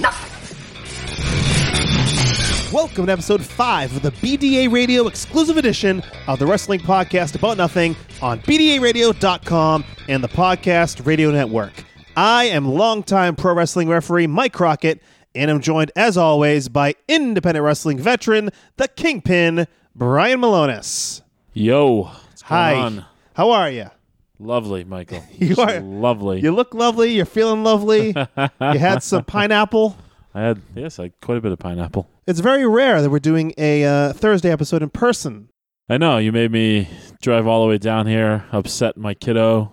Nothing. Welcome to episode 5 of the BDA Radio exclusive edition of the Wrestling Podcast About Nothing on BDARadio.com and the Podcast Radio Network. I am longtime pro wrestling referee Mike Crockett, and I'm joined, as always, by independent wrestling veteran, the Kingpin, Brian Milonas. Yo, Hi. on? How are you? Lovely, Michael. You Just are- lovely. You look lovely. You're feeling lovely. you had some pineapple. I had yes, I quite a bit of pineapple. It's very rare that we're doing a uh, Thursday episode in person. I know you made me drive all the way down here, upset my kiddo.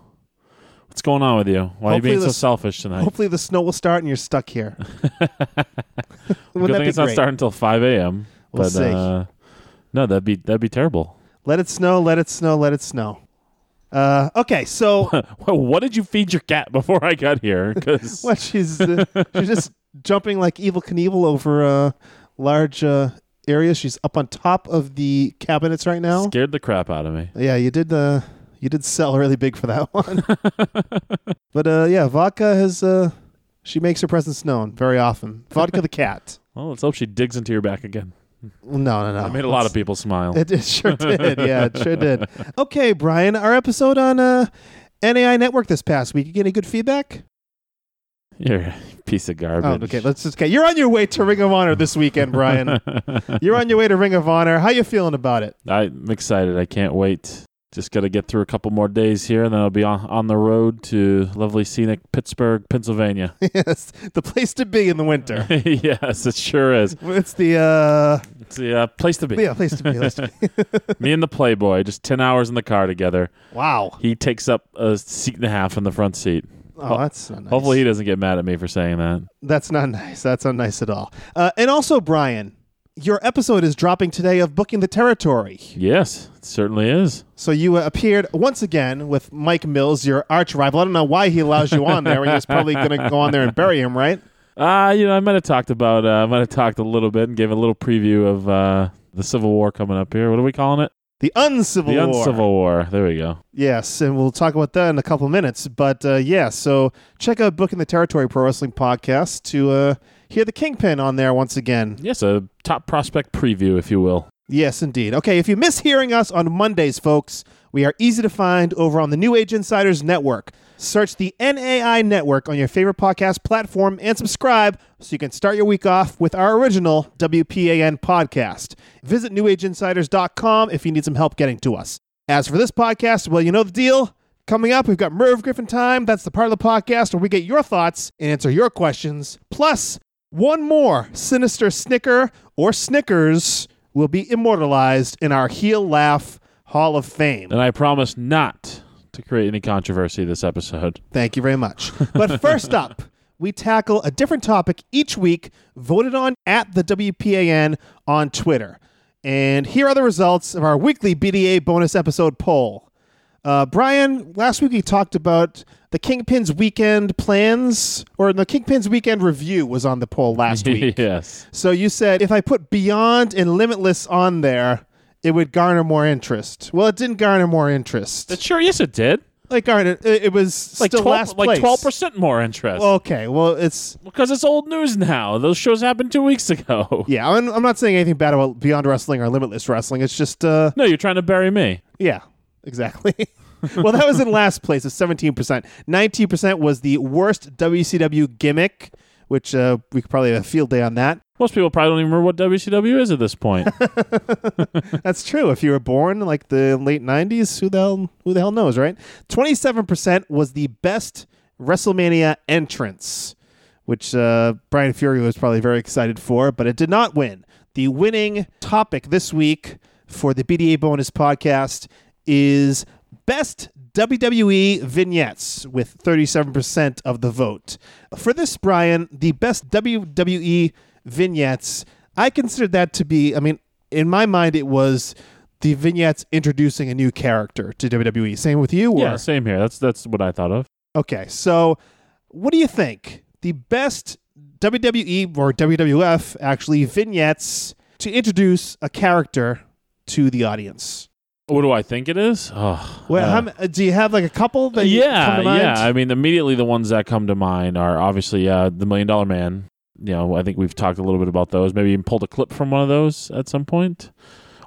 What's going on with you? Why are you Hopefully being so selfish tonight? Hopefully, the snow will start and you're stuck here. Good thing it's not starting until five a.m. We'll but see. Uh, no, that'd be that'd be terrible. Let it snow, let it snow, let it snow. Uh, okay, so Well, what did you feed your cat before I got here? Because what? She's uh, she's just jumping like Evel Knievel over a large uh, areas. She's up on top of the cabinets right now. scared the crap out of me. Yeah, you did. Uh, you did sell really big for that one. but uh, yeah, vodka has. Uh, she makes her presence known very often. Vodka the cat. Well, let's hope she digs into your back again. No, no, no. I made a lot of people smile. It, it sure did. Yeah, it sure did. Okay, Brian, our episode on uh, NAI Network this past week. You get any good feedback? You're a piece of Oh, garbage. okay. Let's just. Okay, you're on your way to Ring of Honor this weekend, Brian. you're on your way to Ring of Honor. How you feeling about it? I'm excited. I can't wait. Just got to get through a couple more days here, and then I'll be on, on the road to lovely scenic Pittsburgh, Pennsylvania. yes, the place to be in the winter. yes, it sure is. It's the uh, It's the uh, place to be. yeah, place to be. Place to be. Me and the Playboy, just 10 hours in the car together. wow. He takes up a seat and a half in the front seat. Oh, that's not nice. Hopefully, he doesn't get mad at me for saying that. That's not nice. That's not nice at all. Uh, and also, Brian, your episode is dropping today of Booking the Territory. Yes, it certainly is. So you uh, appeared once again with Mike Mills, your arch rival. I don't know why he allows you on there. He's probably going to go on there and bury him, right? Uh, you know, I might have talked about, uh, I might have talked a little bit and gave a little preview of uh, the Civil War coming up here. What are we calling it? The uncivil The war. Uncivil War. There we go. Yes, and we'll talk about that in a couple minutes. But uh, yeah, so check out Booking the Territory Pro Wrestling Podcast to uh, hear the Kingpin on there once again. Yes, a top prospect preview, if you will. Yes, indeed. Okay, if you miss hearing us on Mondays, folks, we are easy to find over on the New Age Insiders Network. Search the NAI Network on your favorite podcast platform and subscribe so you can start your week off with our original WPAN podcast. Visit newageinsiders.com if you need some help getting to us. As for this podcast, well, you know the deal. Coming up, we've got Merv Griffin Time. That's the part of the podcast where we get your thoughts and answer your questions. Plus, one more sinister snicker or snickers will be immortalized in our heel laugh Hall of Fame. And I promise not to create any controversy this episode. Thank you very much. But first up, we tackle a different topic each week, voted on at the WPAN on Twitter. And here are the results of our weekly BDA bonus episode poll. Uh, Brian, last week we talked about the Kingpin's weekend plans, or the Kingpin's weekend review was on the poll last week. yes. So you said if I put Beyond and Limitless on there, it would garner more interest. Well, it didn't garner more interest. But sure, yes, it did. like garner, it, it was Like still 12, last like place. twelve percent more interest. Okay, well, it's because it's old news now. Those shows happened two weeks ago. yeah. I'm, I'm not saying anything bad about Beyond Wrestling or Limitless Wrestling. It's just uh, No, you're trying to bury me. yeah, exactly. well, that was in last place, at 17%. 19% was the worst WCW gimmick, which uh, we could probably have a field day on that. Most people probably don't even remember what WCW is at this point. That's true. If you were born like the late 90s, who the hell, who the hell knows, right? 27% was the best WrestleMania entrance, which uh, Brian Fury was probably very excited for, but it did not win. The winning topic this week for the BDA bonus podcast is best WWE vignettes with 37% of the vote. For this, Brian, the best WWE vignettes, I consider that to be, I mean, in my mind, it was the vignettes introducing a new character to WWE. Same with you? Or? yeah, same here. That's that's what I thought of. Okay, so what do you think? The best WWE or WWF actually vignettes to introduce a character to the audience. What do I think it is? Oh, Well, uh, how do you have like a couple that you come yeah, to mind? yeah. I mean, immediately the ones that come to mind are obviously uh, the Million Dollar Man. You know, I think we've talked a little bit about those. Maybe even pulled a clip from one of those at some point.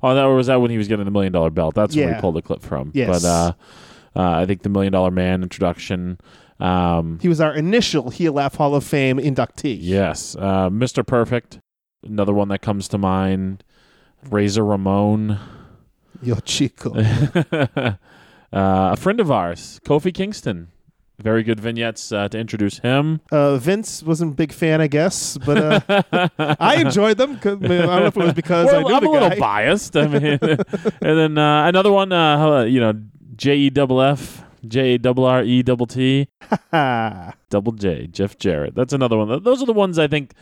Oh, that was that when he was getting the Million Dollar Belt. That's where Yeah. we pulled a clip from. Yes. But uh, uh, I think the Million Dollar Man introduction. Um, He was our initial Heel Laugh Hall of Fame inductee. yes, uh, Mr. Perfect. Another one that comes to mind. Razor Ramon. Yo Chico. uh, a friend of ours, Kofi Kingston. Very good vignettes uh, to introduce him. Uh, Vince wasn't a big fan, I guess, but uh, I enjoyed them. I don't know if it was because I Well, knew I'm the a little biased. I mean, and then uh, another one, uh, you know, J E double F, J A double R E double T, double J, Jeff Jarrett. That's another one. Those are the ones I think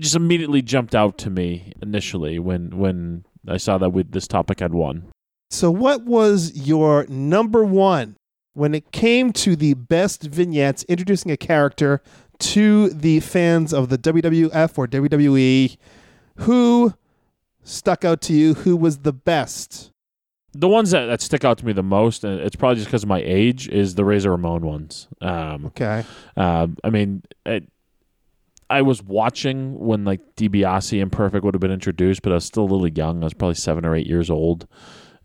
just immediately jumped out to me initially when when I saw that with this topic had won. So, what was your number one when it came to the best vignettes introducing a character to the fans of the WWF or WWE? Who stuck out to you? Who was the best? The ones that, that stick out to me the most, and it's probably just because of my age, is the Razor Ramon ones. Um, Okay. Uh, I mean, it, I was watching when like DiBiase and Perfect would have been introduced, but I was still a little young. I was probably seven or eight years old.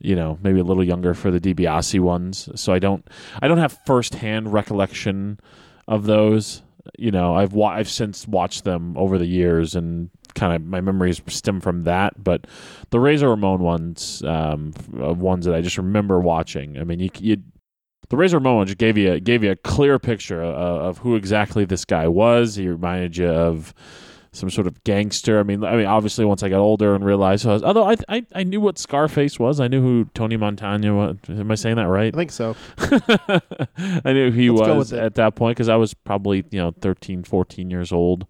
You know, maybe a little younger for the DiBiase ones. So I don't, I don't have firsthand recollection of those. You know, I've wa- I've since watched them over the years, and kind of my memories stem from that. But the Razor Ramon ones, um, uh, ones that I just remember watching. I mean, you you the Razor Ramon just gave you a, gave you a clear picture of, of who exactly this guy was. He reminded you of some sort of gangster. I mean, I mean, obviously, once I got older and realized, who I was, although I, I I knew what Scarface was, I knew who Tony Montana was. Am I saying that right? I think so. I knew who he Let's was at that point because I was probably you know 13, 14 years old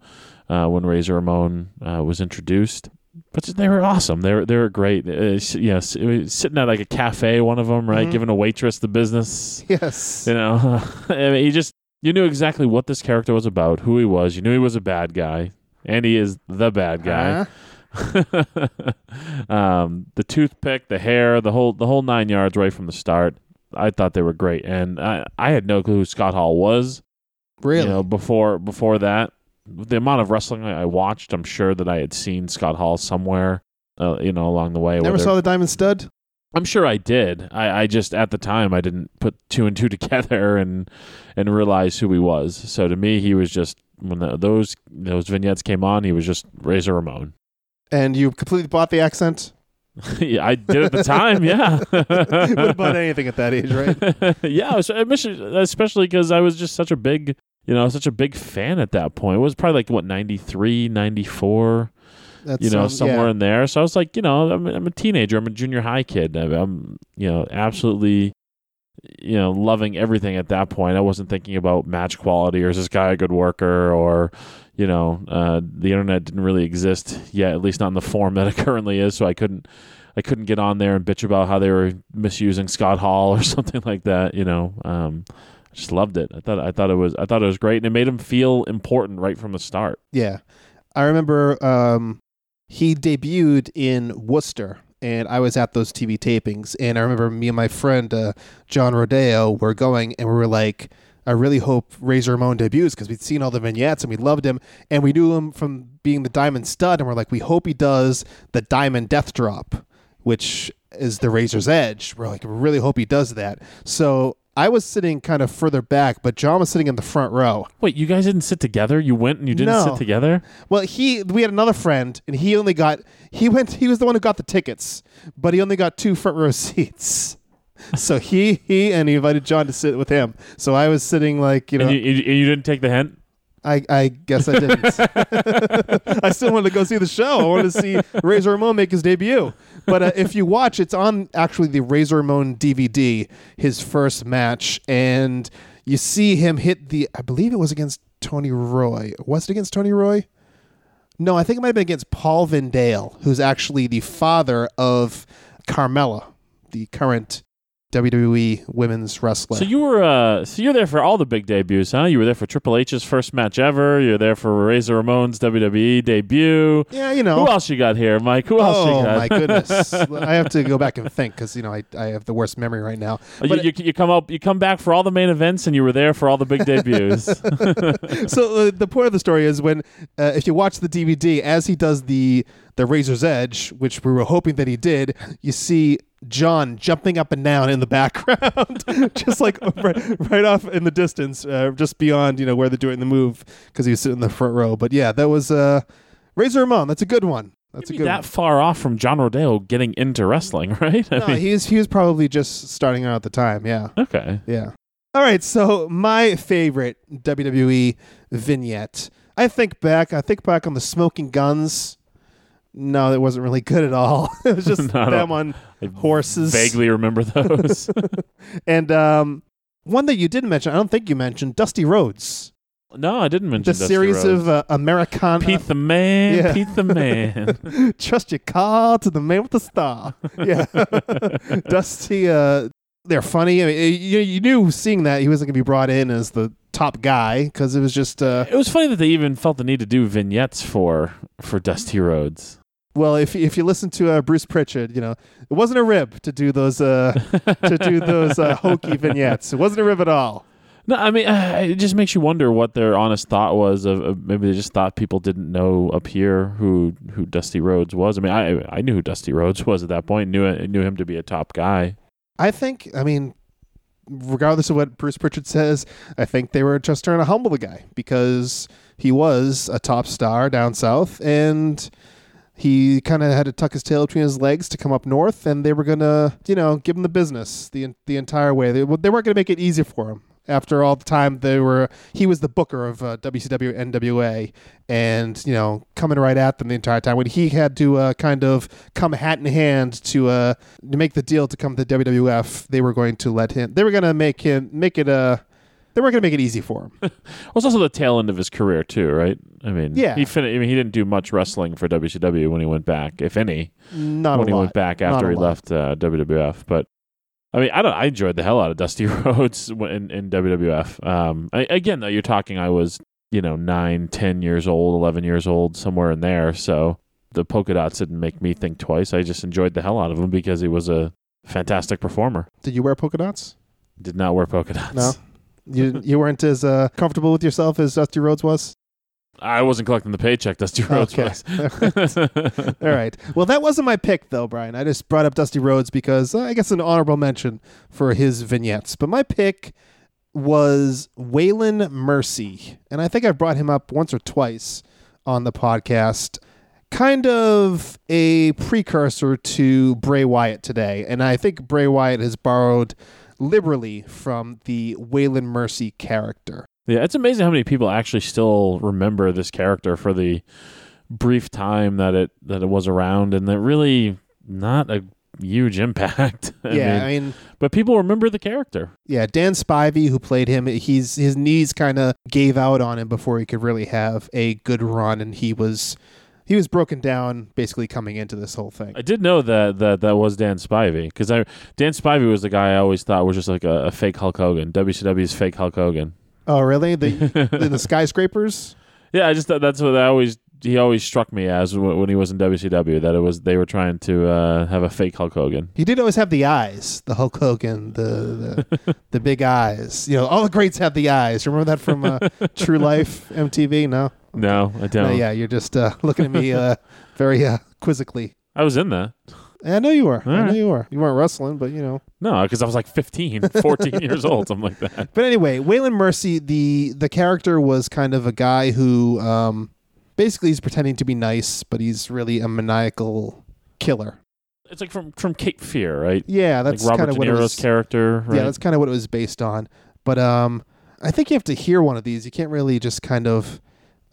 uh, when Razor Ramon uh, was introduced. But they were awesome. They were they were great. Uh, you know, sitting at like a cafe, one of them, right, Mhm. giving a waitress the business. Yes. You know, I mean, he just you knew exactly what this character was about, who he was. You knew he was a bad guy, and he is the bad guy. Huh? um, the toothpick, the hair, the whole the whole nine yards right from the start. I thought they were great, and I I had no clue who Scott Hall was. Really? You know, before before that, the amount of wrestling I I watched, I'm sure that I had seen Scott Hall somewhere. Uh, you know, along the way. Never whether- saw the Diamond Stud? I'm sure I did. I, I just at the time I didn't put two and two together and and realize who he was. So to me, he was just when the, those those vignettes came on, he was just Razor Ramon. And you completely bought the accent? yeah, I did at the time. Yeah, Would have bought anything at that age, right? yeah, especially because I was just such a big, you know, I was such a big fan at that point. It was probably like what 93, 94, That's, you know, um, somewhere yeah. in there. So I was like, you know, I'm, I'm a teenager. I'm a junior high kid. I'm, I'm, you know, absolutely, you know, loving everything at that point. I wasn't thinking about match quality or is this guy a good worker or, you know, uh, the internet didn't really exist yet, at least not in the form that it currently is. So I couldn't, I couldn't get on there and bitch about how they were misusing Scott Hall or something like that. You know, um, I just loved it. I thought, I thought it was, I thought it was great, and it made him feel important right from the start. Yeah. I remember um, he debuted in Worcester, and I was at those TV tapings. And I remember me and my friend, uh, John Rodeo, were going, and we were like, I really hope Razor Ramon debuts because we'd seen all the vignettes and we loved him. And we knew him from being the Diamond Stud, and we're like, we hope he does the Diamond Death Drop, which is the Razor's Edge. We're like, we really hope he does that. So I was sitting kind of further back, but John was sitting in the front row. Wait, you guys didn't sit together? You went and you didn't No. sit together? Well, he we had another friend, and he only got he went he was the one who got the tickets, but he only got two front row seats. So he he and he invited John to sit with him. So I was sitting like you know And you, you, you didn't take the hint? I I guess I didn't. I still wanted to go see the show. I wanted to see Razor Ramon make his debut. But uh, if you watch, it's on actually the Razor Ramon DVD, his first match, and you see him hit the. I believe it was against Tony Roy. Was it against Tony Roy? No, I think it might have been against Paul Van Dale, who's actually the father of Carmella, the current WWE women's wrestler. So you were uh, so you're there for all the big debuts, huh? You were there for Triple H's first match ever. You're there for Razor Ramon's WWE debut. yeah, you know. Who else you got here, Mike? Who else Oh you got? my goodness! I have to go back and think because you know I, I have the worst memory right now. Oh, you, But you, you come up, you come back for all the main events, and you were there for all the big debuts. so uh, the point of the story is when uh, if you watch the DVD as he does the the Razor's Edge, which we were hoping that he did, you see John jumping up and down in the background, just like right, right off in the distance, uh, just beyond you know where they're doing the move because he was sitting in the front row. But yeah, that was uh, Razor Ramon. That's a good one. That's a good. that one. far off from John Rodeo getting into wrestling, right? I No, mean, he was he was probably just starting out at the time. Yeah. okay. Yeah. All right. So my favorite WWE vignette. I think back. I think back on the Smoking Gunns. No, it wasn't really good at all. it was just them on horses. Vaguely remember those. And um, one that you didn't mention, I don't think you mentioned, Dusty Rhodes. no, I didn't mention The Dusty series Rhodes. of uh, Americana. Pete the Man, Yeah. Pete the Man. Trust your car to the man with the star. Yeah. Dusty, uh, they're funny. I mean, you, you knew seeing that he wasn't going to be brought in as the top guy because it was just. Uh, it was funny that they even felt the need to do vignettes for for Dusty Rhodes. Well, if if you listen to uh, Bruce Pritchard, you know it wasn't a rib to do those uh, to do those uh, hokey vignettes. It wasn't a rib at all. No, I mean, uh, it just makes you wonder what their honest thought was. Of, of maybe they just thought people didn't know up here who who Dusty Rhodes was. I mean, I I knew who Dusty Rhodes was at that point. knew knew him to be a top guy. I think. I mean, regardless of what Bruce Pritchard says, I think they were just trying to humble the guy because he was a top star down south, and he kind of had to tuck his tail between his legs to come up north, and they were gonna, you know, give him the business the the entire way. They they weren't gonna make it easy for him. After all the time they were, he was the booker of uh, WCW NWA, and you know, coming right at them the entire time. When he had to uh, kind of come hat in hand to uh, to make the deal to come to WWF, they were going to let him. They were going to make him make it Uh, they weren't going to make it easy for him. It was also the tail end of his career too, right? I mean, Yeah. he fin- I mean, he didn't do much wrestling for WCW when he went back, if any, Not when a he lot. went back Not after a he lot. left uh, WWF. But I mean, I don't. I enjoyed the hell out of Dusty Rhodes in, in WWF. Um, I, again, though, you're talking. I was, you know, nine, ten years old, eleven years old, somewhere in there. So the polka dots didn't make me think twice. I just enjoyed the hell out of him because he was a fantastic performer. Did you wear polka dots? Did not wear polka dots. No. You you weren't as uh, comfortable with yourself as Dusty Rhodes was. I wasn't collecting the paycheck. Dusty Rhodes Okay. was. All right. Well, that wasn't my pick, though, Brian. I just brought up Dusty Rhodes because uh, I guess an honorable mention for his vignettes. But my pick was Waylon Mercy, and I think I brought him up once or twice on the podcast. Kind of a precursor to Bray Wyatt today, and I think Bray Wyatt has borrowed liberally from the Waylon Mercy character. Yeah, it's amazing how many people actually still remember this character for the brief time that it that it was around, and that really not a huge impact. I yeah, mean, I mean, but people remember the character. Yeah, Dan Spivey, who played him, he's his knees kind of gave out on him before he could really have a good run, and he was he was broken down basically coming into this whole thing. I did know that that that was Dan Spivey because I Dan Spivey was the guy I always thought was just like a, a fake Hulk Hogan. WCW's fake Hulk Hogan. Oh, really? The the skyscrapers? Yeah, I just thought that's what I always he always struck me as when when he was in WCW that it was they were trying to uh, have a fake Hulk Hogan. He did always have the eyes, the Hulk Hogan, the the, the big eyes. You know, all the greats have the eyes. Remember that from uh, True Life MTV? No, No, I don't. no yeah, you're just uh, looking at me uh, very uh, quizzically. I was in that. I know you were. I know right. you were. You weren't wrestling, but you know. No, because I was like 15, 14 years old, something like that. But anyway, Waylon Mercy, the the character was kind of a guy who um, basically he's pretending to be nice, but he's really a maniacal killer. It's like from from Cape Fear, right? Yeah, that's like kind of what it was. character, right? Yeah, that's kind of what it was based on. But um, I think you have to hear one of these. You can't really just kind of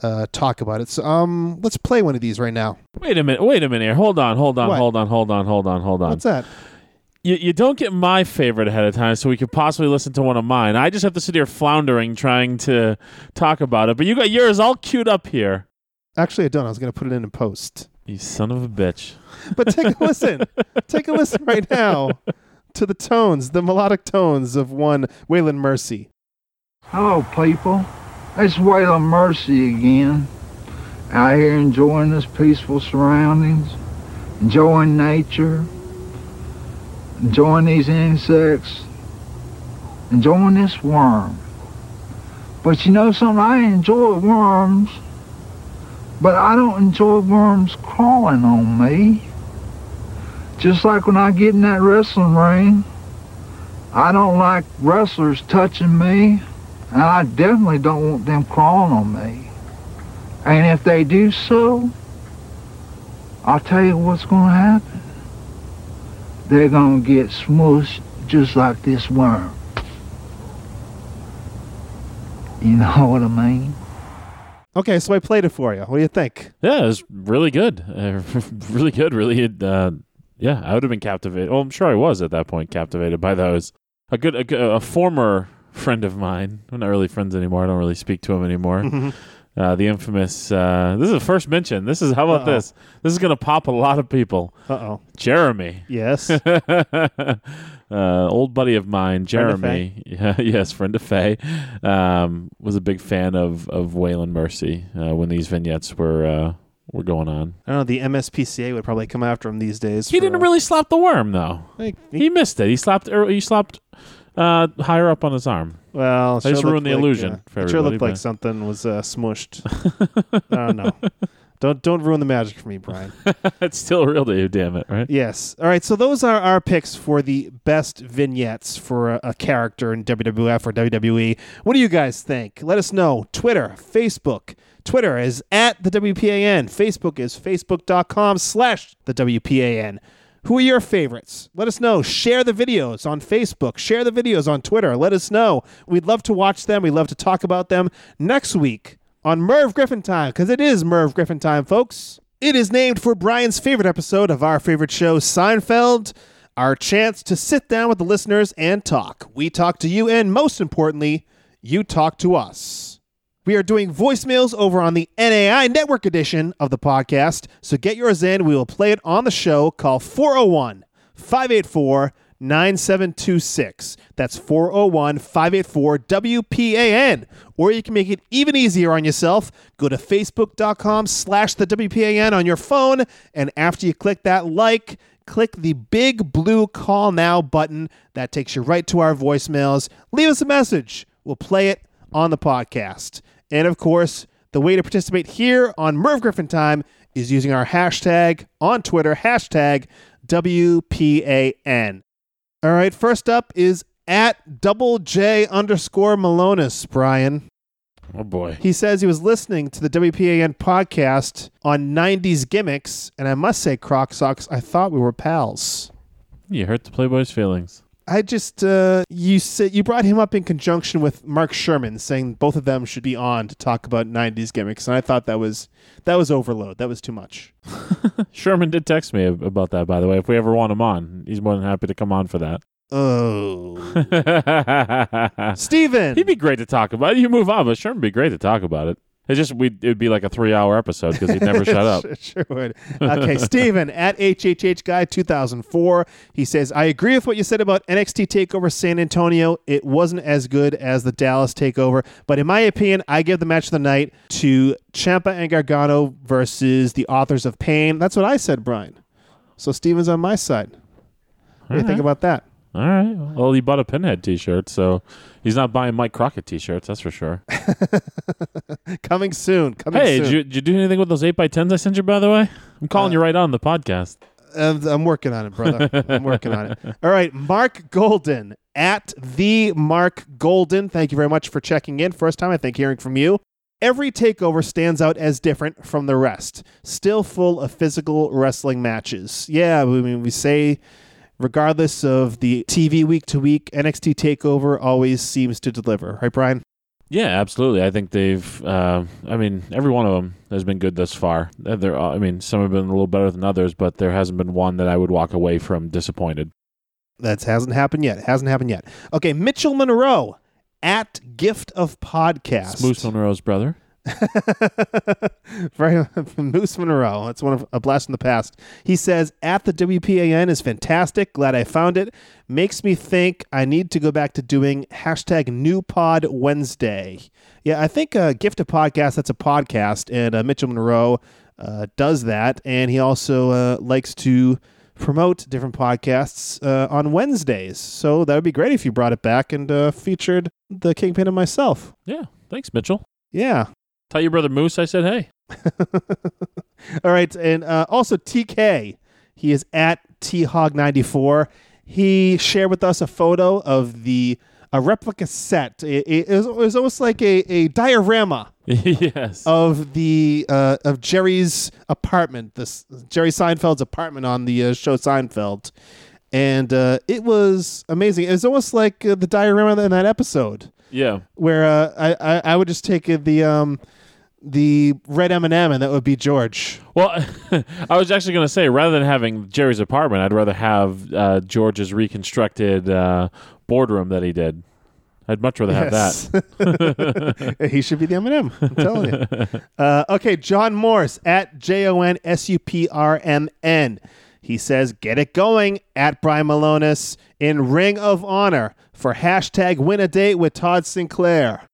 uh, talk about it. So um, let's play one of these right now. wait a minute, wait a minute here. Hold on, hold on, What? hold on, hold on, hold on, hold on. What's that? you, you don't get my favorite ahead of time, so we could possibly listen to one of mine. I just have to sit here floundering trying to talk about it. But you got yours all queued up here. Actually, I don't. I was going to put it in a post. You son of a bitch. But take a listen. take a listen right now to the tones, the melodic tones of one Waylon Mercy. Hello, people. It's Waylon Mercy again. Out here enjoying this peaceful surroundings, enjoying nature, enjoying these insects, enjoying this worm. But you know something? I enjoy worms, but I don't enjoy worms crawling on me. Just like when I get in that wrestling ring, I don't like wrestlers touching me. And I definitely don't want them crawling on me. And if they do so, I'll tell you what's going to happen. They're going to get smushed just like this worm. You know what I mean? Okay, so I played it for you. What do you think? Yeah, it was really good. Uh, really good. Really, uh, yeah, I would have been captivated. Well, I'm sure I was at that point captivated by those. A good, a, good- a former friend of mine. We're not really friends anymore. I don't really speak to him anymore. Uh, the infamous. Uh, this is the first mention. This is how about Uh-oh. this? This is gonna pop a lot of people. Uh oh. Jeremy. Yes. uh, old buddy of mine, Friend of Jeremy, yeah, yes, friend of Faye, um, was a big fan of of Waylon Mercy uh, when these vignettes were uh, were going on. I don't know. The MSPCA would probably come after him these days. He for, didn't uh, really slap the worm though. like, He missed it. He slapped. Or he slapped uh, higher up on his arm. well, it I just sure ruined the like, illusion uh, for it sure looked like something was uh, smushed. I don't know. Don't don't ruin the magic for me, Brian. it's still real to you, damn it, right? Yes. All right. So those are our picks for the best vignettes for a, a character in WWF or WWE. What do you guys think? Let us know. Twitter, Facebook. Twitter is at the WPAN. Facebook is facebook.com slash the WPAN. Who are your favorites? Let us know. Share the videos on Facebook. Share the videos on Twitter. Let us know. We'd love to watch them. We'd love to talk about them next week on Merv Griffin Time, because it is Merv Griffin Time, folks. It is named for Brian's favorite episode of our favorite show, Seinfeld. Our chance to sit down with the listeners and talk. We talk to you, and most importantly, you talk to us. We are doing voicemails over on the NAI Network edition of the podcast. So get yours in. We will play it on the show. Call 401 584 9726. That's 401 584 WPAN. Or you can make it even easier on yourself. Go to facebook.com slash the WPAN on your phone. And after you click that like, click the big blue call now button. That takes you right to our voicemails. Leave us a message. We'll play it on the podcast. And of course, the way to participate here on Merv Griffin Time is using our hashtag on Twitter, hashtag WPAN. All right, first up is at double J underscore Milonas, Brian. Oh boy. He says he was listening to the WPAN podcast on 90s gimmicks, and I must say, Croc Socks, I thought we were pals. You hurt the Playboy's feelings. I just uh, you said you brought him up in conjunction with Mark Sherman, saying both of them should be on to talk about '90s gimmicks, and I thought that was that was overload. That was too much. Sherman did text me about that, by the way. If we ever want him on, he's more than happy to come on for that. Oh, Steven. He'd be great to talk about. You move on, but Sherman would be great to talk about it. It's just we it'd be like a three hour episode because he'd never shut up. Sure- Sure would. Okay, Steven at HHH Guy 2004. He says, I agree with what you said about NXT TakeOver San Antonio. It wasn't as good as the Dallas TakeOver, but in my opinion, I give the match of the night to Ciampa and Gargano versus the Authors of Pain. That's what I said, Brian. So Steven's on my side. What do you think about that? All right. Well, he bought a Pinhead T-shirt, so he's not buying Mike Crockett T-shirts. That's for sure. Coming soon. Coming hey, soon. did you, did you do anything with those eight by tens I sent you? By the way, I'm calling you right on the podcast. Uh, I'm working on it, brother. I'm working on it. All right, Mark Golden at the Mark Golden. Thank you very much for checking in. First time I think hearing from you. Every takeover stands out as different from the rest. Still full of physical wrestling matches. Yeah, I mean we say regardless of the TV week to week, NXT takeover always seems to deliver. Right, Brian? Yeah, absolutely. I think they've. Uh, I mean, every one of them has been good thus far. Uh, They're, I mean, some have been a little better than others, but there hasn't been one that I would walk away from disappointed. That hasn't happened yet. Hasn't happened yet. Okay, Mitchell Monroe at Gift of Podcast. It's Moose Monroe's brother. Very Moose Monroe. That's one of a blast from the past. He says, "At the WPAN is fantastic. Glad I found it. Makes me think I need to go back to doing hashtag New Pod Wednesday. Yeah, I think uh, Gift of Podcast. That's a podcast, and uh, Mitchell Monroe uh, does that, and he also uh, likes to." Promote different podcasts uh, on Wednesdays. So that would be great if you brought it back and uh, featured the Kingpin and myself. Yeah, thanks, Mitchell. Yeah, Tell your brother Moose I said hey. All right, and uh, also TK, he is at thog94. He shared with us a photo of the a replica set. It, it, was, it was almost like a, a diorama yes. of the uh, of Jerry's apartment, this Jerry Seinfeld's apartment on the uh, show Seinfeld, and uh, it was amazing. It was almost like uh, the diorama in that episode yeah. where uh, I, I I would just take uh, the um the red M and m and that would be George. Well, I was actually going to say rather than having Jerry's apartment, I'd rather have uh, George's reconstructed uh, boardroom that he did. I'd much rather have that. he should be the M&M. I'm telling you. Uh, okay, John Morse at J O N S U P R M N. He says, "Get it going at Brian Milonas in Ring of Honor for hashtag Win a Date with Todd Sinclair."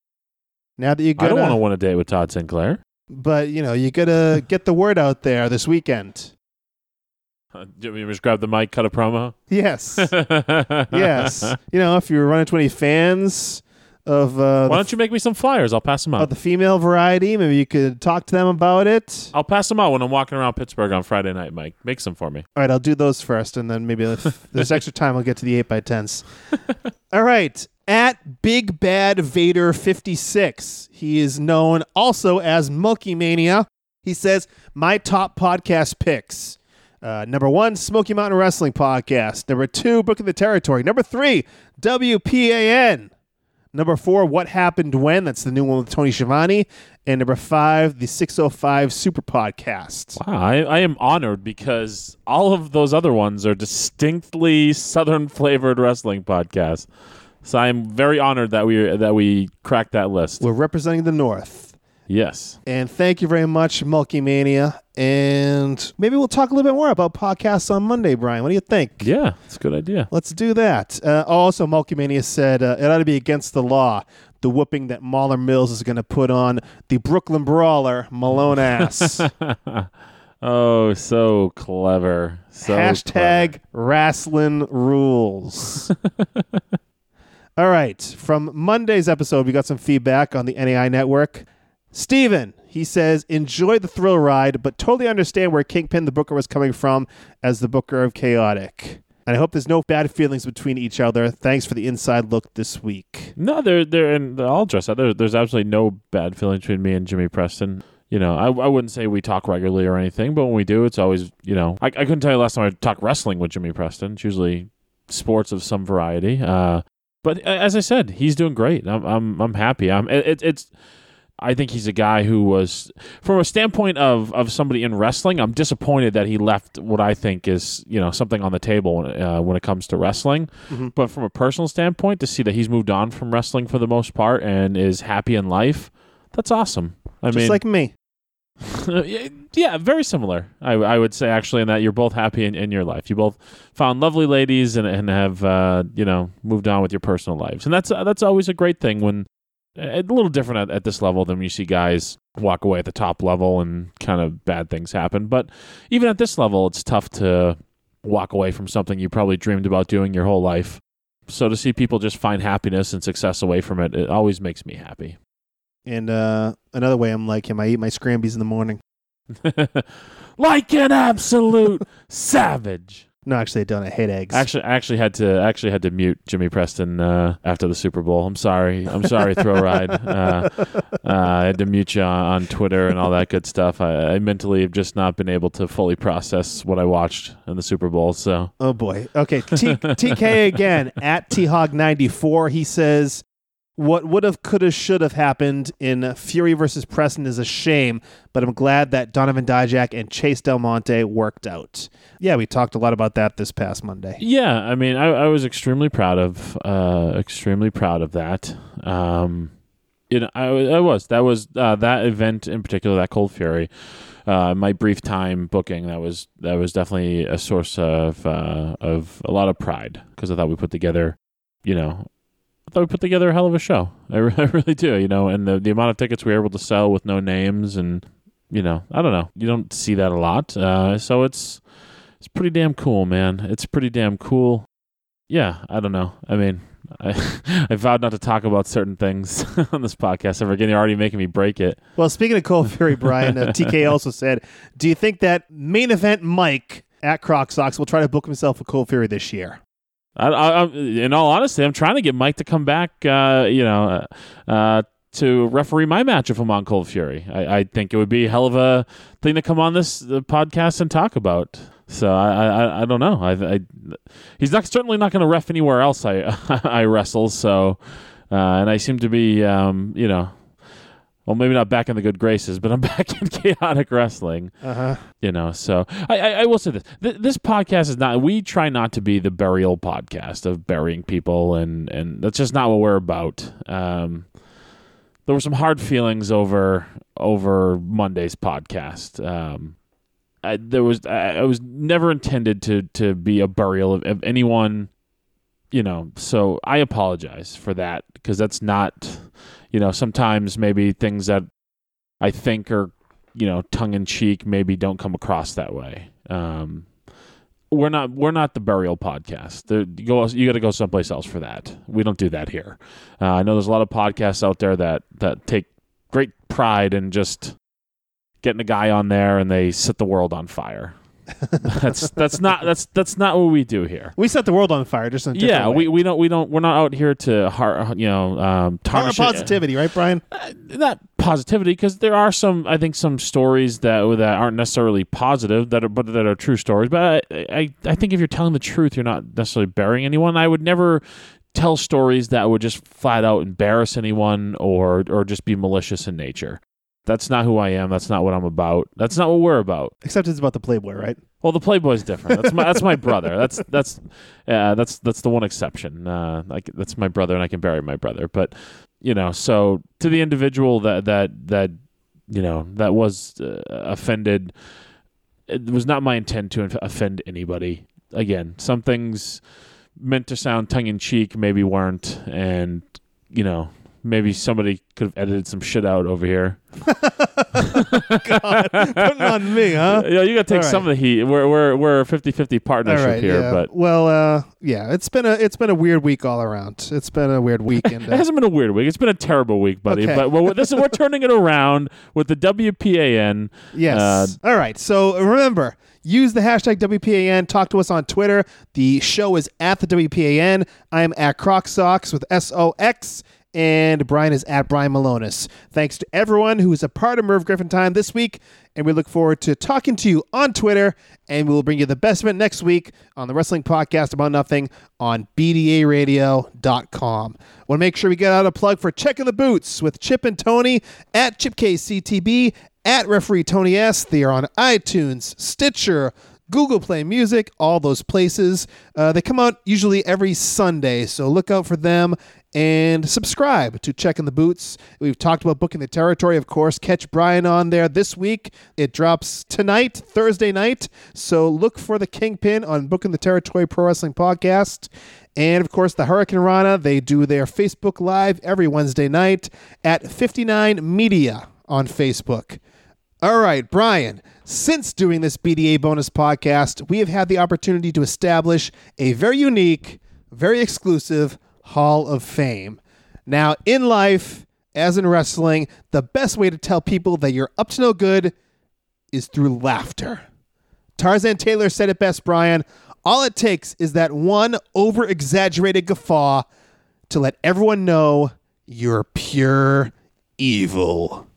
Now that you I don't want to win a date with Todd Sinclair. but you know you gotta get the word out there this weekend. Uh, do you to just grab the mic, cut a promo? Yes, yes. You know if you're running twenty fans of uh, Why don't you make me some flyers? I'll pass them of out. the female variety. Maybe you could talk to them about it. I'll pass them out when I'm walking around Pittsburgh on Friday night, Mike. Make some for me. All right, I'll do those first, and then maybe if there's extra time, I'll get to the eight by tens. All right, at Big Bad Vader fifty six, he is known also as Milky Mania. He says my top podcast picks. Uh, number one, Smoky Mountain Wrestling Podcast. Number two, Book of the Territory. Number three, WPAN. Number four, What Happened When? That's the new one with Tony Schiavone. And number five, the 605 Super Podcast. Wow, I, I am honored because all of those other ones are distinctly Southern flavored wrestling podcasts. So I am very honored that we that we cracked that list. We're representing the North. Yes. And thank you very much, Mulky Mania. And maybe we'll talk a little bit more about podcasts on Monday, Brian. What do you think? Yeah, it's a good idea. Let's do that. Uh, also, Mulky Mania said uh, it ought to be against the law, the whooping that Mahler Mills is going to put on the Brooklyn Brawler, Malone Ass. Oh, so clever. So Hashtag wrestling rules. All right. From Monday's episode, we got some feedback on the NAI network. Steven, he says, enjoy the thrill ride, but totally understand where Kingpin the Booker was coming from as the Booker of Chaotic. And I hope there's no bad feelings between each other. Thanks for the inside look this week. No, they're they're and I'll that. There, there's absolutely no bad feeling between me and Jimmy Preston. You know, I, I wouldn't say we talk regularly or anything, but when we do, it's always you know. I, I couldn't tell you last time I talked wrestling with Jimmy Preston. It's usually sports of some variety. Uh, but as I said, he's doing great. I'm I'm I'm happy. I'm it, it's. I think he's a guy who was, from a standpoint of, of somebody in wrestling, I'm disappointed that he left what I think is you know something on the table uh, when it comes to wrestling. But from a personal standpoint, to see that he's moved on from wrestling for the most part and is happy in life, that's awesome. I Just mean, like me. yeah, yeah, very similar. I, I would say actually in that you're both happy in, in your life. You both found lovely ladies and, and have uh, you know moved on with your personal lives, and that's uh, that's always a great thing. When a little different at, at this level than when you see guys walk away at the top level and kind of bad things happen. But even at this level, it's tough to walk away from something you probably dreamed about doing your whole life. So to see people just find happiness and success away from it, it always makes me happy. And uh, another way I'm like him, I eat my scrambies in the morning. like an absolute savage. No, actually, I don't. I hate eggs. Actually, I actually had to actually had to mute Jimmy Preston uh, after the Super Bowl. I'm sorry. I'm sorry, Thrill Ride. Uh, uh, I had to mute you on, on Twitter and all that good stuff. I, I mentally have just not been able to fully process what I watched in the Super Bowl. So Oh boy. Okay. T- TK again at thog94. He says, "What would have, could have, should have happened in Fury versus Preston is a shame, but I'm glad that Donovan Dijak and Chase Del Monte worked out." Yeah, we talked a lot about that this past Monday. yeah, I mean, I, I was extremely proud of uh, extremely proud of that. Um, you know, I, I was that was uh, that event in particular, that Cold Fury. Uh, my brief time booking that was that was definitely a source of uh, of a lot of pride because I thought we put together, you know, thought we put together a hell of a show. I, re- I really do, you know, and the the amount of tickets we were able to sell with no names and you know, I don't know, you don't see that a lot, uh, so it's it's pretty damn cool, man. It's pretty damn cool. Yeah, I don't know. I mean, I I vowed not to talk about certain things on this podcast ever again. You're already making me break it. Well, speaking of Cold Fury, Brian, uh, TK also said, "Do you think that main event Mike at Croc Sox will try to book himself a Cold Fury this year?" I, I, in all honesty, I'm trying to get Mike to come back. Uh, you know, uh, uh, to referee my match if I'm on Cold Fury. I, I think it would be a hell of a thing to come on this uh, podcast and talk about. So I, I, I don't know. I, I he's not certainly not going to ref anywhere else. I I wrestle. So, uh, and I seem to be, um, you know, well, maybe not back in the good graces, but I'm back in chaotic wrestling. Uh huh. you know so I, I, I will say this. Th- this podcast is not we try not to be the burial podcast of burying people and and that's just not what we're about. Um there were some hard feelings over over monday's podcast. Um I, there was I, I was never intended to to be a burial of, of anyone you know so i apologize for that because that's not you know sometimes maybe things that i think are you know tongue in cheek maybe don't come across that way. Um we're not we're not the burial podcast. The, you go you got to go someplace else for that. We don't do that here. Uh, i know there's a lot of podcasts out there that that take great pride in just getting a guy on there and they set the world on fire that's that's not that's that's not what we do here We set the world on fire, just in a yeah we, we don't we don't we're not out here to har- you know um tarnish it- positivity, right, Brian? not positivity because there are some I think some stories that that aren't necessarily positive that are but that are true stories. But I I, I think if you're telling the truth, you're not necessarily burying anyone. I would never tell stories that would just flat out embarrass anyone or or just be malicious in nature. That's not who I am. That's not what I'm about. That's not what we're about. Except it's about the Playboy, right? Well, the Playboy's different. That's my that's my brother. That's that's uh, that's that's the one exception. Uh, like that's my brother, and I can bury my brother. But you know, so to the individual that that that you know that was uh, offended, it was not my intent to offend anybody. Again, some things meant to sound tongue in cheek maybe weren't, and you know. Maybe somebody could have edited some shit out over here. Put it on me, huh? Yeah, you got to take All some of the heat. We're we're we're a 50-50 partnership right, here, yeah. but well, uh, yeah, it's been a it's been a weird week all around. It's been a weird weekend. It hasn't been a weird week. It's been a terrible week, buddy. Okay. But we're, this is, we're turning it around with the WPAN. Yes. Uh, All right. So remember, use the hashtag WPAN. Talk to us on Twitter. The show is at the WPAN. I am at Croc Socks with S O X. And Brian is at Brian Milonas. Thanks to everyone who is a part of Merv Griffin Time this week. And we look forward to talking to you on Twitter. And we will bring you the best of it next week on the Wrestling Podcast About Nothing on BDARadio.com. Want to make sure we get out a plug for Checking the Boots with Chip and Tony at ChipKCTB at referee Tony S. They are on iTunes, Stitcher, Google Play Music, all those places. Uh, they come out usually every Sunday, so look out for them and subscribe to Checking the Boots. We've talked about booking the territory, of course. Catch Brian on there this week. It drops tonight, Thursday night. So look for the Kingpin on Booking the Territory Pro Wrestling Podcast. And of course, the Hurricane Rana, they do their Facebook Live every Wednesday night at 59 Media on Facebook. All right, Brian. Since doing this BDA bonus podcast, we have had the opportunity to establish a very unique, very exclusive Hall of Fame. Now, in life, as in wrestling, the best way to tell people that you're up to no good is through laughter. Tarzan Tyler said it best, Brian. All it takes is that one over exaggerated guffaw to let everyone know you're pure evil.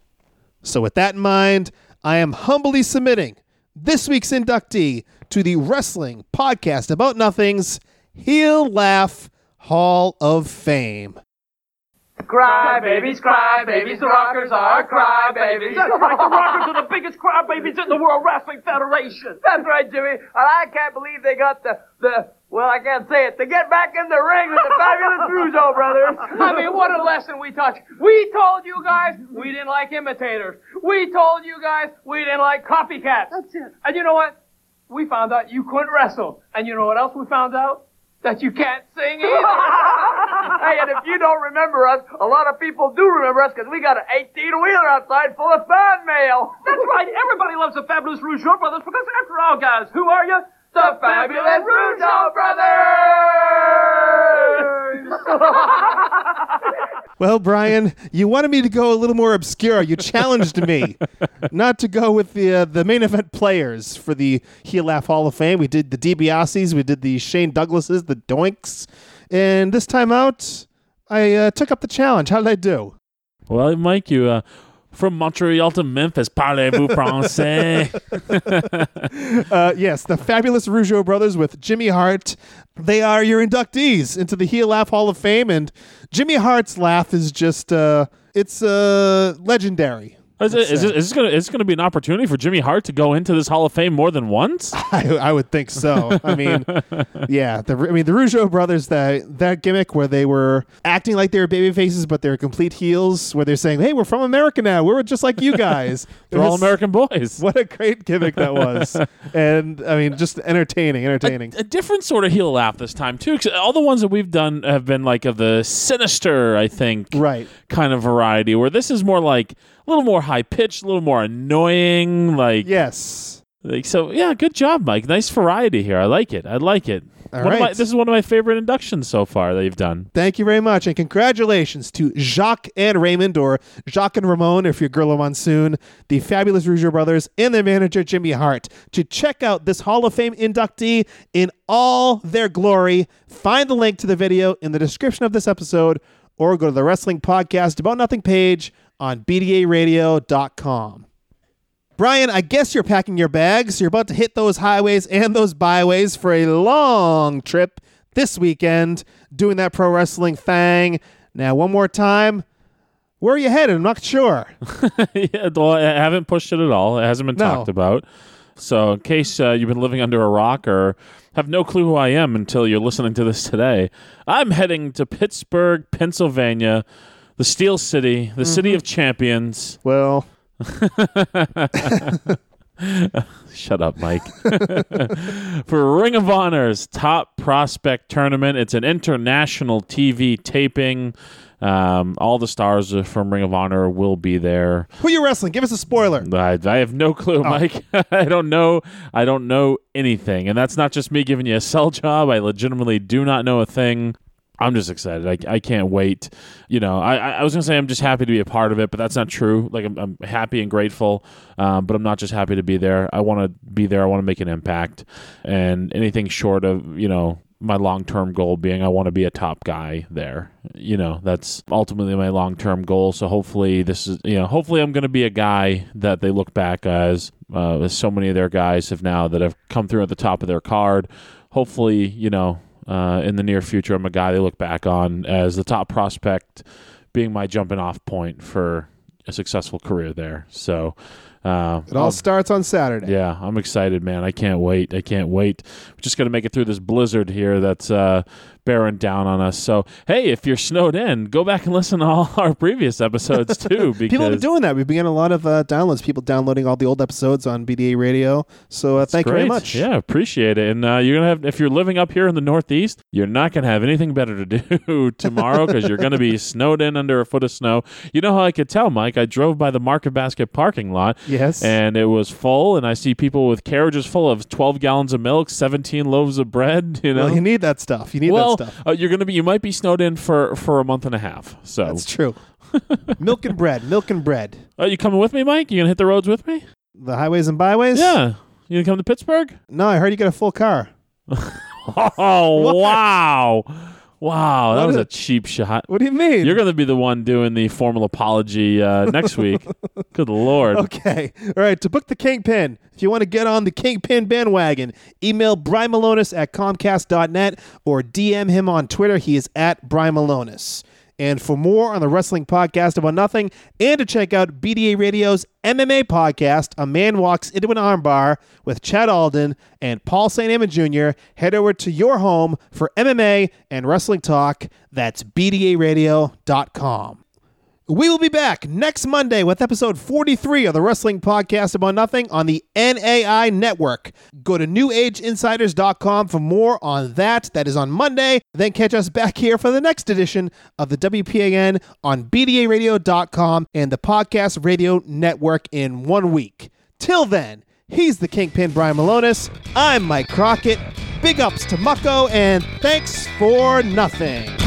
So, with that in mind, I am humbly submitting this week's inductee to the Wrestling Podcast About Nothing's Heel Laugh Hall of Fame. Cry babies, cry babies, the rockers are cry babies. That's right, the Rockers are the biggest crybabies in the World Wrestling Federation. That's right, Jimmy. And I can't believe they got the, the, well, I can't say it, to get back in the ring with the fabulous Rougeau brothers. I mean, what a lesson we taught you. We told you guys we didn't like imitators. We told you guys we didn't like copycats. That's it. And you know what? We found out you couldn't wrestle. And you know what else we found out? That you can't sing either. hey, and if you don't remember us, a lot of people do remember us because we got an 18-wheeler outside full of fan mail. That's right, everybody loves the fabulous Rougeau brothers because after all, guys, who are you? The fabulous Rougeau brothers! Well, Brian, you wanted me to go a little more obscure. You challenged me not to go with the uh, the main event players for the Heel Laugh Hall of Fame. We did the DiBiase's, we did the Shane Douglases, the Doinks, and this time out, I uh, took up the challenge. How did I do? Well, Mike, you uh, from Montreal to Memphis, parlez-vous français? Uh, yes, the fabulous Rougeau brothers with Jimmy Hart. They are your inductees into the Heel Laugh Hall of Fame, and Jimmy Hart's laugh is just uh, it's uh, legendary. Is, it, is, it, is this gonna is this gonna be an opportunity for Jimmy Hart to go into this Hall of Fame more than once? I, I would think so. I mean, yeah. The I mean the Rougeau brothers that that gimmick where they were acting like they were baby faces, but they're complete heels. Where they're saying, "Hey, we're from America now. We're just like you guys." They're It all American boys. What a great gimmick that was, and I mean, just entertaining, entertaining. a different sort of heel laugh this time too. 'cause all the ones that we've done have been like of the sinister, I think, Right. kind of variety. Where this is more like a little more high pitched, a little more annoying. Like, yes. like so. Yeah, good job, Mike. Nice variety here. I like it. I like it. All of my- this is one of my favorite inductions so far that you've done. Thank you very much, and congratulations to Jacques and Raymond, or Jacques and Ramon, if you're Gorilla Monsoon, the fabulous Rougeau brothers, and their manager Jimmy Hart. To check out this Hall of Fame inductee in all their glory, find the link to the video in the description of this episode, or go to the Wrestling Podcast About Nothing page on BDARadio.com. Brian, I guess you're packing your bags. You're about to hit those highways and those byways for a long trip this weekend, doing that pro wrestling thing. Now, one more time, where are you headed? I'm not sure. yeah, well, I haven't pushed it at all. It hasn't been No. talked about. So, in case uh, you've been living under a rock or have no clue who I am until you're listening to this today, I'm heading to Pittsburgh, Pennsylvania, the Steel City, the city Mm-hmm. of champions. Well, Shut up, Mike. For Ring of Honor's Top Prospect Tournament, it's an international TV taping. Um, all the stars from Ring of Honor will be there. who are you wrestling? Give us a spoiler. I, I have no clue, Mike. I don't know. I don't know anything, and that's not just me giving you a sell job. I legitimately do not know a thing. I'm just excited. I, I can't wait. You know, I, I was gonna say I'm just happy to be a part of it, but that's not true. Like I'm, I'm happy and grateful, um, but I'm not just happy to be there. I want to be there. I want to make an impact, and anything short of you know my long term goal being I want to be a top guy there. You know, that's ultimately my long term goal. So hopefully this is you know hopefully I'm going to be a guy that they look back as. Uh, as so many of their guys have now that have come through at the top of their card. Hopefully, you know, uh, in the near future, I'm a guy they look back on as the top prospect, being my jumping off point for a successful career there. So. Uh, It all I'll- starts on Saturday. yeah, I'm excited, man. I can't wait. I can't wait. We're just gonna make it through this blizzard here that's uh, bearing down on us. So, hey, if you're snowed in, go back and listen to all our previous episodes too. Because People have been doing that. We've been getting a lot of uh, downloads. People downloading all the old episodes on BDA Radio. So uh, thank you very much. Yeah, appreciate it. And uh, you're gonna have if you're living up here in the Northeast, you're not gonna have anything better to do tomorrow because you're gonna be snowed in under a foot of snow. You know how I could tell, Mike? I drove by the Market Basket parking lot. Yes. And it was full, and I see people with carriages full of 12 gallons of milk, 17 loaves of bread. You know, Well, you need that stuff. You need well, uh, you're gonna be, you might be snowed in for for a month and a half. So, That's true. milk and bread. Milk and bread. are you coming with me, Mike? You gonna hit the roads with me? The highways and byways? Yeah. You gonna come to Pittsburgh? No, I heard you get a full car. Oh wow. Wow, that What was a cheap shot. What do you mean? You're going to be the one doing the formal apology uh, next week. Good lord. Okay. All right. To book the Kingpin, if you want to get on the Kingpin bandwagon, email Brian Milonas at Comcast.net or DM him on Twitter. He is at Brian Milonas. And for more on the Wrestling Podcast About Nothing, and to check out BDA Radio's MMA podcast, A Man Walks Into an Armbar with Chad Alden and Paul St. Amon Jr., head over to your home for MMA and wrestling talk. That's BDARadio.com. We will be back next Monday with episode 43 of the Wrestling Podcast About Nothing on the NAI Network. Go to newageinsiders.com for more on that. That is on Monday. Then catch us back here for the next edition of the WPAN on BDARadio.com and the Podcast Radio Network in one week. Till then, he's the Kingpin Brian Milonas. I'm Mike Crockett. Big ups to Mucko and thanks for nothing.